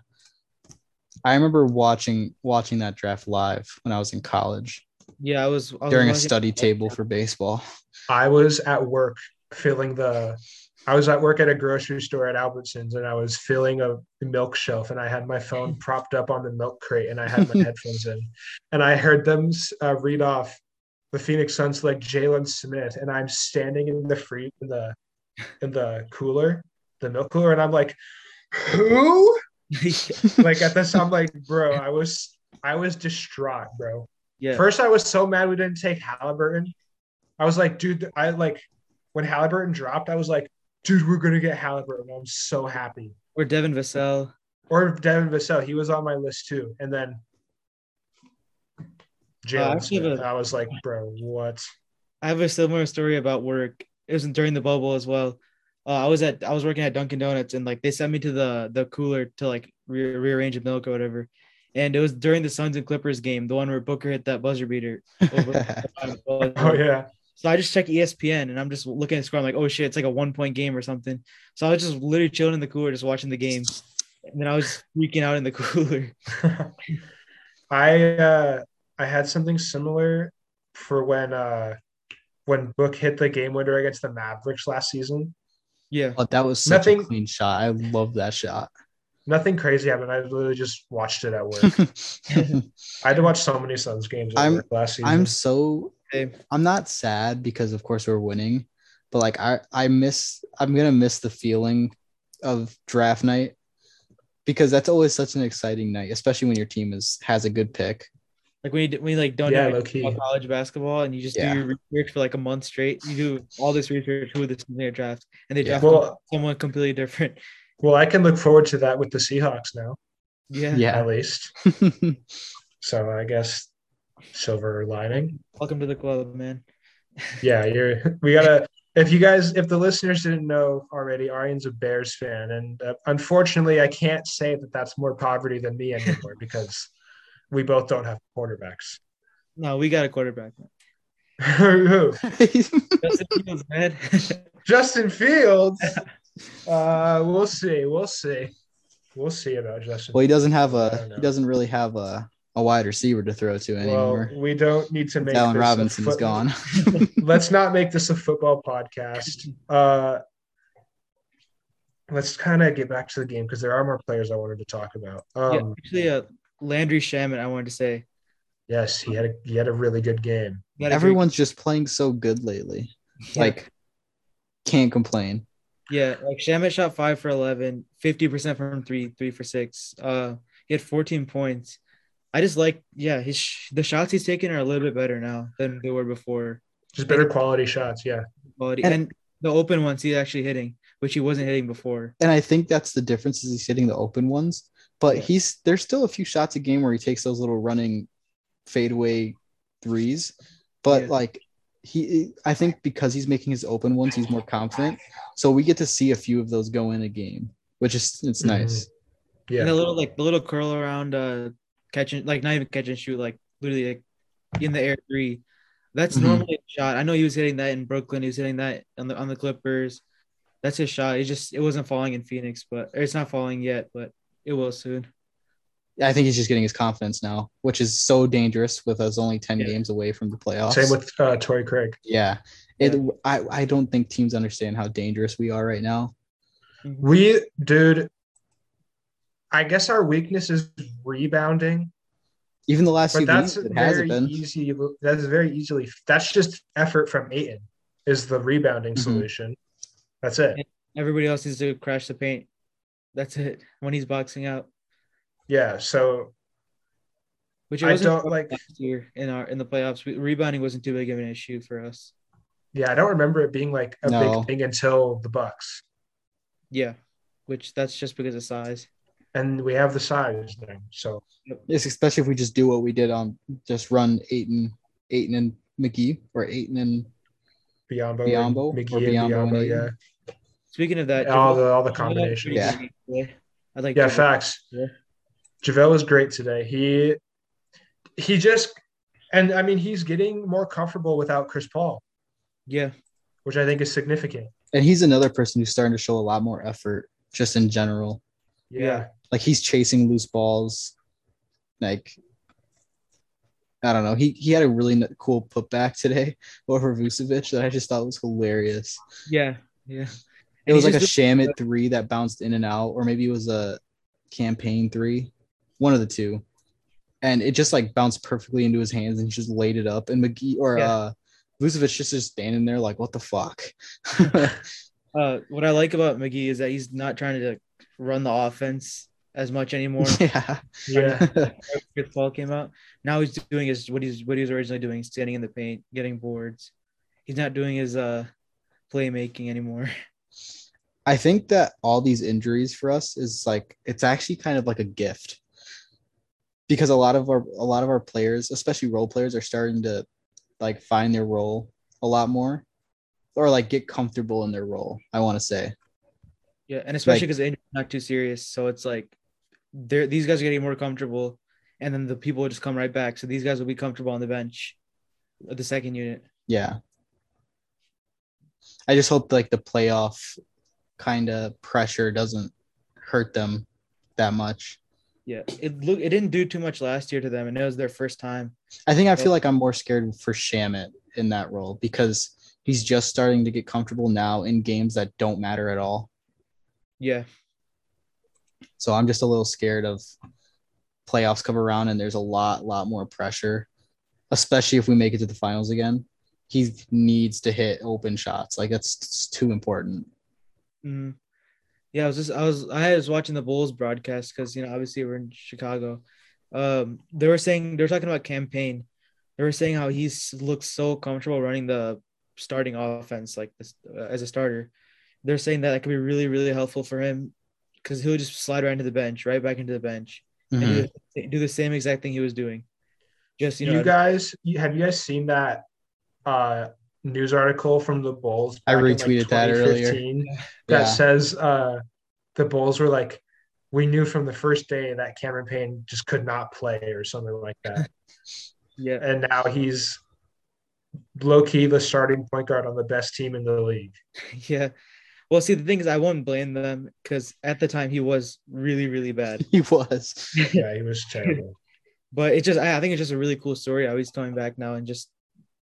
I remember watching watching that draft live when I was in college yeah. I was, I was during a study table for baseball. I was at work filling the I was at work at a grocery store at Albertsons and I was filling a milk shelf and I had my phone propped up on the milk crate and I had my headphones in. And I heard them uh, read off the Phoenix Suns like Jalen Smith and I'm standing in the free in the in the cooler the milk cooler and I'm like who? Like at this I'm like bro I was I was distraught bro. Yeah, First, I was so mad we didn't take Haliburton. I was like, dude, I like when Haliburton dropped, I was like, dude, we're gonna get Haliburton. I'm so happy. or Devin Vassell. Or Devin Vassell, he was on my list too. And then Uh, Jalen actually, Smith. I was like, bro, what? I have a similar story about work. It was during the bubble as well. Uh, I was at I was working at Dunkin' Donuts and like they sent me to the the cooler to like re- rearrange the milk or whatever. And it was during the Suns and Clippers game, the one where Booker hit that buzzer beater. Oh yeah. So I just check ESPN and I'm just looking at the score. I'm like, oh shit, it's like a one point game or something. So I was just literally chilling in the cooler, just watching the game. And then I was freaking out in the cooler. I uh I had something similar for when uh when Book hit the game winner against the Mavericks last season. Yeah. Oh, that was such a clean shot. I love that shot. Nothing crazy happened. I literally just watched it at work. I had to watch so many Suns games I'm- last season. I'm so Same. I'm not sad because of course we're winning, but like I I miss I'm gonna miss the feeling of draft night because that's always such an exciting night, especially when your team is has a good pick. Like when you, when you like don't Yeah, know low-key. about college basketball and you just Yeah. do your research for like a month straight. You do all this research who this player draft and they Yeah. draft Well- someone completely different. well, I can look forward to that with the Seahawks now, Yeah. Yeah. at least. So I guess silver lining. Welcome to the club, man. Yeah, you're. We gotta. If you guys, if the listeners didn't know already, Aryan's a Bears fan, and uh, unfortunately, I can't say that that's more poverty than me anymore because we both don't have quarterbacks. No, we got a quarterback. Man. Who? Justin Fields, man. Justin Fields. Uh, we'll see. We'll see. We'll see about Justin. well, he doesn't have a. he doesn't really have a a wide receiver to throw to anymore. Well, anymore. we don't need to make Allen this a Robinson is foot- gone. let's not make this a football podcast. Uh, let's kind of get back to the game because there are more players I wanted to talk about. yeah, Um, actually, uh, Landry Shamet, I wanted to say. Yes, he had a he had a really good game. he had a great- Everyone's just playing so good lately. Yeah. Like, can't complain. Yeah, like Shamet shot five for 11, 50% from three, three for six. Uh, he had 14 points. I just like, yeah, his sh- the shots he's taking are a little bit better now than they were before. Just better quality shots. Yeah, Quality. And- And, the open ones he's actually hitting, which he wasn't hitting before. And I think that's the difference is he's hitting the open ones, but Yeah. he's there's still a few shots a game where he takes those little running fadeaway threes. But Yeah. like he I think because he's making his open ones, he's more confident. So we get to see a few of those go in a game, which is it's Mhm. nice. yeah. And the little like the little curl around uh catching like not even catch and shoot, like literally like in the air three. That's Mhm. normally a shot. I know he was hitting that in Brooklyn, he was hitting that on the on the Clippers. That's his shot. It just it wasn't falling in Phoenix, but or it's not falling yet, but it will soon. I think he's just getting his confidence now, which is so dangerous with us only 10 Yeah. games away from the playoffs. Same with uh, Torrey Craig. yeah. It I, I don't think teams understand how dangerous we are right now. We, dude, I guess our weakness is rebounding, Even the last but few that's weeks, it very hasn't been. easy. That's very easily. That's just effort from Ayton. Is the rebounding Mhm. solution? That's it. Everybody else needs to crash the paint. That's it. When he's boxing out, Yeah. So which I don't like. last year in our in the playoffs. We, rebounding wasn't too big of an issue for us. Yeah, I don't remember it being like a No. big thing until the Bucks, Yeah, which that's just because of size. And we have the size thing. So Yes, especially if we just do what we did on just run Ayton, Ayton and McGee or Ayton and Biyombo, Biyombo, and or McGee, and Biyombo and yeah, Speaking of that, all JaVale- the all the JaVale had a combinations. pretty Yeah. good game today. I like Yeah, JaVale. facts. Yeah. JaVale was great today. He he just and I mean he's getting more comfortable without Chris Paul, Yeah, which I think is significant. and he's another person who's starting to show a lot more effort just in general. Yeah. Like he's chasing loose balls. Like I don't know. He he had a really cool putback today over Vucevic that I just thought was hilarious. yeah, yeah. It And was like a just Shamet three that bounced in and out, or maybe it was a Cam Payne three, one of the two. And it just like bounced perfectly into his hands and he just laid it up. And McGee or Yeah. uh Vucevic just just standing there like, what the fuck? Uh, what I like about McGee is that he's not trying to run the offense as much anymore. yeah. Yeah. Chris Paul came out. Now he's doing is what he's what he was originally doing, standing in the paint, getting boards. He's not doing his uh playmaking anymore. I think that all these injuries for us is like it's actually kind of like a gift. Because a lot of our a lot of our players, especially role players, are starting to like find their role a lot more or like get comfortable in their role, I want to say. Yeah, and especially because the injury's not too serious, so it's like they're these guys are getting more comfortable, and then the people will just come right back. So these guys will be comfortable on the bench, uh, the second unit. Yeah. I just hope like the playoff kind of pressure doesn't hurt them that much. Yeah, it look it didn't do too much last year to them, and it was their first time. I think I feel like I'm more scared for Shamet in that role because he's just starting to get comfortable now in games that don't matter at all. Yeah, So I'm just a little scared of playoffs come around and there's a lot, lot more pressure, especially if we make it to the finals again. He needs to hit open shots. Like that's too important. Mhm. yeah. I was just I was I was watching the Bulls broadcast because you know obviously we're in Chicago. Um, they were saying they were talking about Cam Payne. They were saying how he's looks so comfortable running the starting offense like this uh, as a starter. They're saying that that could be really really helpful for him because he'll just slide right into the bench, right back into the bench, and Mhm. do, the, do the same exact thing he was doing. Just you You, guys, have you guys seen that uh, news article from the Bulls? I back in, retweeted that earlier. That Yeah. says uh, the Bulls were like, we knew from the first day that Cameron Payne just could not play or something like that. yeah, and now he's low key the starting point guard on the best team in the league. yeah. Well, see, the thing is, I won't blame them because at the time he was really really bad. He was. Yeah, he was terrible. But it just I, I think it's just a really cool story how he's coming back now and just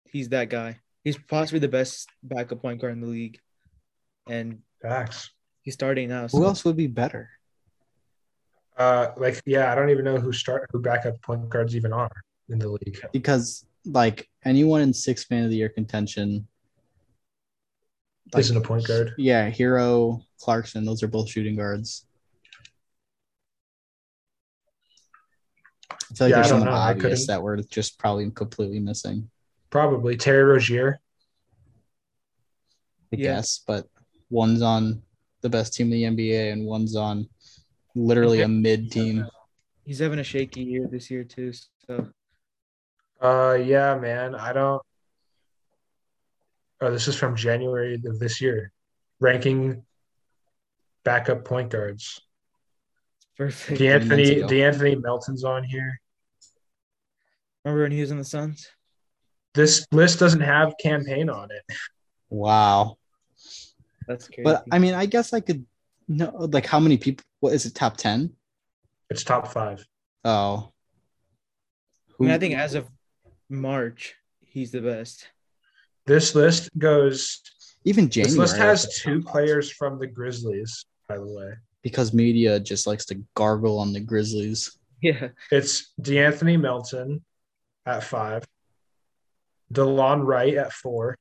he's that guy. He's possibly the best backup point guard in the league. And Facts. he's starting now. Who else would be better? Uh, like yeah, I don't even know who start who backup point guards even are in the league. Because like anyone in six man of the year contention, like, Isn't a point guard. yeah, Herro, Clarkson, those are both shooting guards. I feel like Yeah, there's don't something know. I obvious that we're just probably completely missing. Probably Terry Rozier. I Yeah. guess, but one's on the best team in the NBA and one's on literally a mid team. he's having a shaky year this year too. So Uh, yeah, man. I don't. Oh, this is from January of this year. Ranking backup point guards. perfect. D'Anthony months ago. D'Anthony Melton's on here. Remember when he was in the Suns? This list doesn't have Cam Payne on it. Wow. That's crazy. But I mean, I guess I could know like how many people what is it, top ten? It's top five. Oh. I mean, I think as of March, he's the best. This list goes. even January. This list has two players from the Grizzlies, by the way. because media just likes to gargle on the Grizzlies. Yeah. It's D'Anthony Melton at five, Delon Wright at four,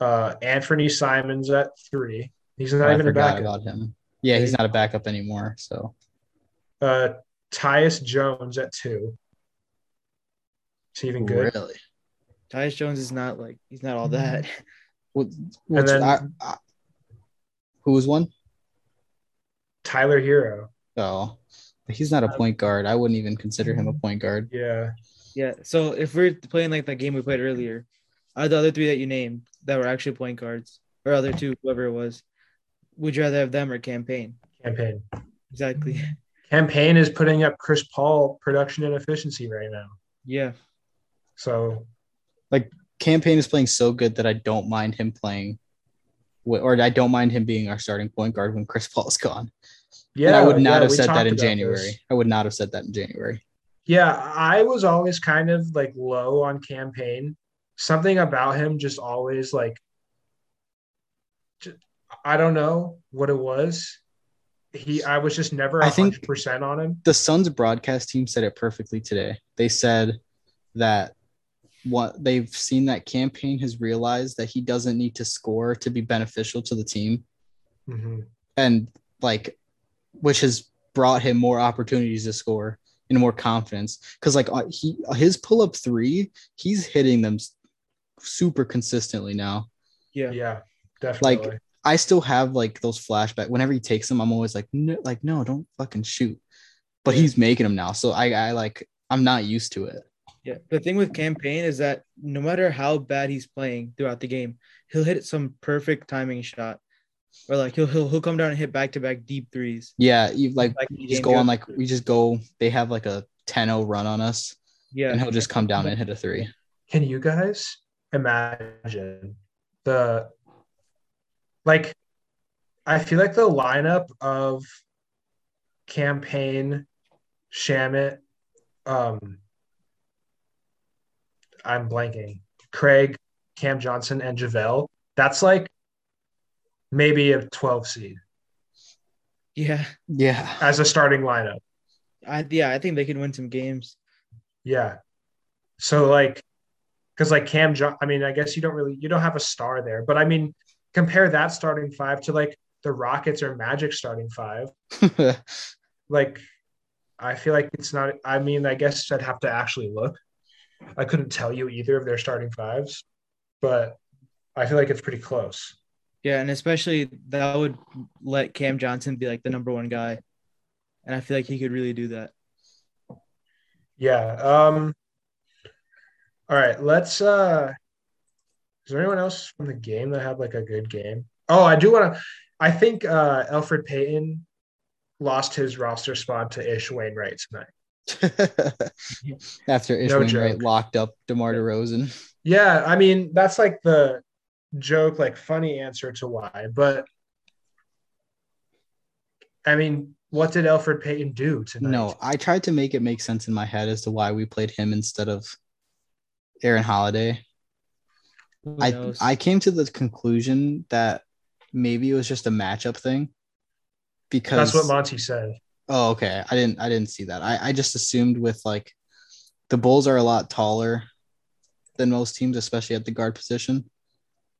uh, Anthony Simons at three. He's not I even a backup. about him. Yeah, he's not a backup anymore. So Uh, Tyus Jones at two. Is he even good? really, Tyus Jones is not like he's not Mm-hmm. all that. what, what's, then- I, I, who was one? Tyler Herro. Oh, he's not a point guard. I wouldn't even consider him a point guard. Yeah. Yeah. So if we're playing like that game we played earlier, are the other three that you named that were actually point guards, or other two, whoever it was, would you rather have them or Cam Payne? Campaign. Exactly. Cam Payne is putting up Chris Paul production and efficiency right now. Yeah. So Like Cam Payne is playing so good that I don't mind him playing, or I don't mind him being our starting point guard when Chris Paul's gone. yeah, and I would not yeah, have said that in January. this. I would not have said that in January. Yeah, I was always kind of like low on Cam Payne. Something about him just always like I don't know what it was. He I was just never I think- 100% on him. the Suns broadcast team said it perfectly today. They said that what they've seen that Cam Payne has realized that he doesn't need to score to be beneficial to the team Mhm. and like which has brought him more opportunities to score and more confidence cuz like uh, he his pull-up 3, he's hitting them super consistently now. Yeah. Yeah, definitely. Like, I still have like those flashback whenever he takes them I'm always like no, like no, don't fucking shoot. But Yeah. he's making them now. So I I like I'm not used to it. Yeah. The thing with Cam Payne is that no matter how bad he's playing throughout the game, he'll hit some perfect timing shot. Or like he'll he'll, he'll come down and hit back to back deep threes. Yeah, you like Like we just go on like we just go. They have like a 10-0 run on us, Yeah. and he'll just come down and hit a three. Can you guys imagine the like I feel like the lineup of campaign Shamet um I'm blanking. Craig, Cam Johnson, and JaVale. That's like maybe a 12 seed Yeah. Yeah, as a starting lineup. I yeah, I think they can win some games. Yeah. So like, because like Cam, jo- I mean, I guess you don't really you don't have a star there, but I mean, compare that starting five to like the Rockets or Magic starting five. Like, I feel like it's not. I mean, I guess I'd have to actually look. I couldn't tell you either of their starting fives, but I feel like it's pretty close. Yeah, and especially that would let Cam Johnson be like the number one guy. And I feel like he could really do that. Yeah. Um. All right. Let's. uh Is there anyone else from the game that had like a good game? Oh, I do want to. I think uh Elfrid Payton lost his roster spot to Ish Wainwright tonight. After Ish No Wainwright locked up DeMar DeRozan. Yeah, I mean that's like the joke, like funny answer to why, but I mean what did Elfrid Payton do tonight? No, I tried to make it make sense in my head as to why we played him instead of Aaron Holiday. I? I came to the conclusion that maybe it was just a matchup thing. Because that's what Monty said. Oh, okay. I didn't I didn't see that. I, I just assumed with like the Bulls are a lot taller than most teams, especially at the guard position.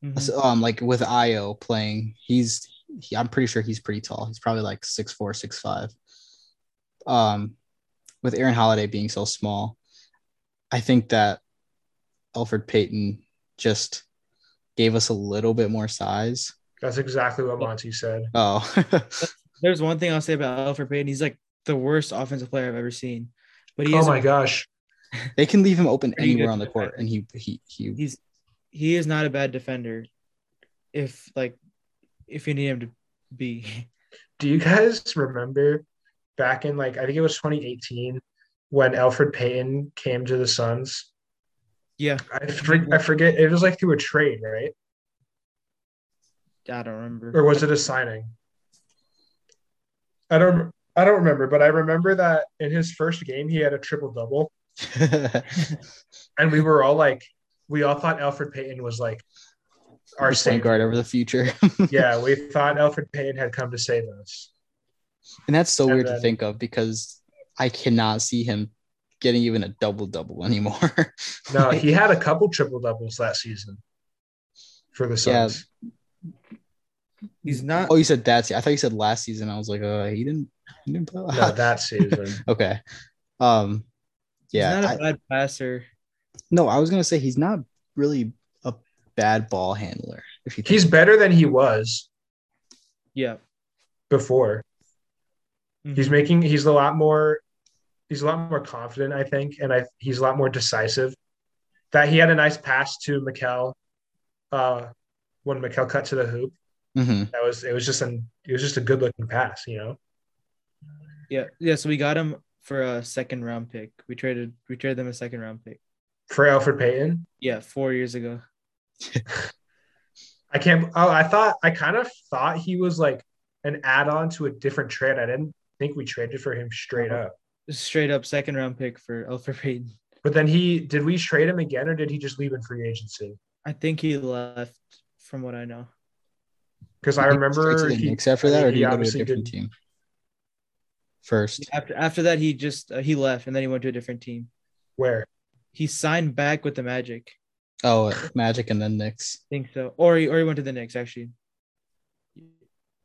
Mhm. So, um, like with Ayo playing, he's he, I'm pretty sure he's pretty tall. He's probably like six four, six five. Um, with Aaron Holiday being so small, I think that Elfrid Payton just gave us a little bit more size. That's exactly what Monty said. Oh, There's one thing I'll say about Elfrid Payton. He's like the worst offensive player I've ever seen. But he Oh is my gosh. they can leave him open anywhere on the court, and he he he. he's he is not a bad defender. If like if you need him to be. Do you guys remember back in like I think it was 2018 when Elfrid Payton came to the Suns? Yeah, I, for, I forget it was like through a trade, right? I don't remember. Or was it a signing? I don't I don't remember, but I remember that in his first game he had a triple double, and we were all like, we all thought Elfrid Payton was like our point guard over the future. Yeah, we thought Elfrid Payton had come to save us. And that's so And weird to think of because I cannot see him getting even a double double anymore. No, he had a couple triple doubles that season for the Yeah. Suns. He's not oh, you said that's I thought you said last season. I was like, uh, he didn't. He didn't play. No, that season. okay. Um. Yeah. he's not a I- bad passer. no, I was gonna say he's not really a bad ball handler. If you think He's better than he was Yeah. before. He's Mhm. making he's a lot more he's a lot more confident, I think, and I he's a lot more decisive. That he had a nice pass to Mikal uh when Mikal cut to the hoop. Mhm. That was it was just an it was just a good looking pass, you know. Yeah. Yeah. So we got him for a second round pick. We traded we traded them a second round pick. For Elfrid Payton. Yeah, four years ago. I can't oh I thought I kind of thought he was like an add-on to a different trade. I didn't think we traded for him straight up. Straight up second round pick for Elfrid Payton. But then he did we trade him again or did he just leave in free agency? I think he left from what I know. Because I You go remember the he, Knicks after that, or do he you go to a different didn't- team first? After after that, he just uh, he left and then he went to a different team. where He signed back with the Magic. Oh, Magic and then Knicks. I think so, or he or he went to the Knicks actually.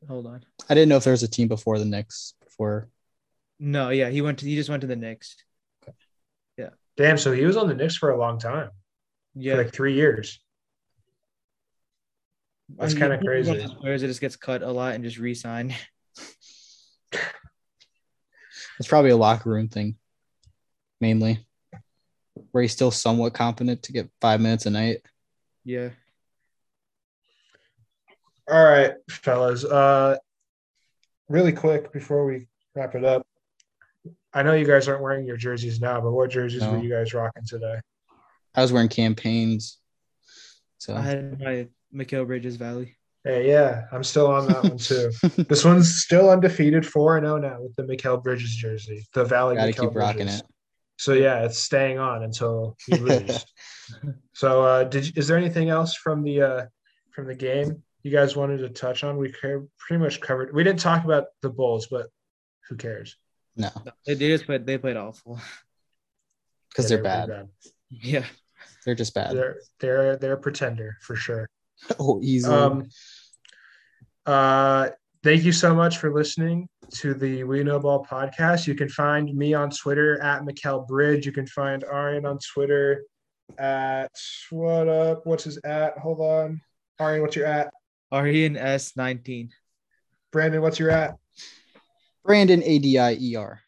Hold on. I didn't know if there was a team before the Knicks before. No, yeah, he went to he just went to the Knicks. Okay. Yeah. Damn, so he was on the Knicks for a long time. Yeah, For like three years. That's He- kinda he's one of crazy. those Players that just gets cut a lot and just re-sign. It's probably a locker room thing, mainly, where he's still somewhat competent to get five minutes a night. Yeah, All right, fellas. Uh really quick before we wrap it up. I know you guys aren't wearing your jerseys now, but what jerseys No. were you guys rocking today? I was wearing Cam Payne's, so I had my Mikal Bridges Valley. Hey, yeah, I'm still on that one too. This one's still undefeated 4 and 0 now with the Mikal Bridges jersey, the Valley gotta Mikal keep rocking it. So yeah, it's staying on until you lose. so uh did you- is there anything else from the uh from the game you guys wanted to touch on? We pretty much covered. We didn't talk about the Bulls, but who cares? No, They, they just played. They played awful. because Yeah, they're they were bad. pretty Yeah, They're just bad. They're they're they're a pretender for sure. oh, easily. Um, uh, thank you so much for listening to the We Know Ball podcast. You can find me on Twitter at Mikel Bridge. You can find Arian on Twitter at what up? What's his at? Hold on, Arian, what's your at? Arian S nineteen. Brandon, what's your at? Brandon A D I E R.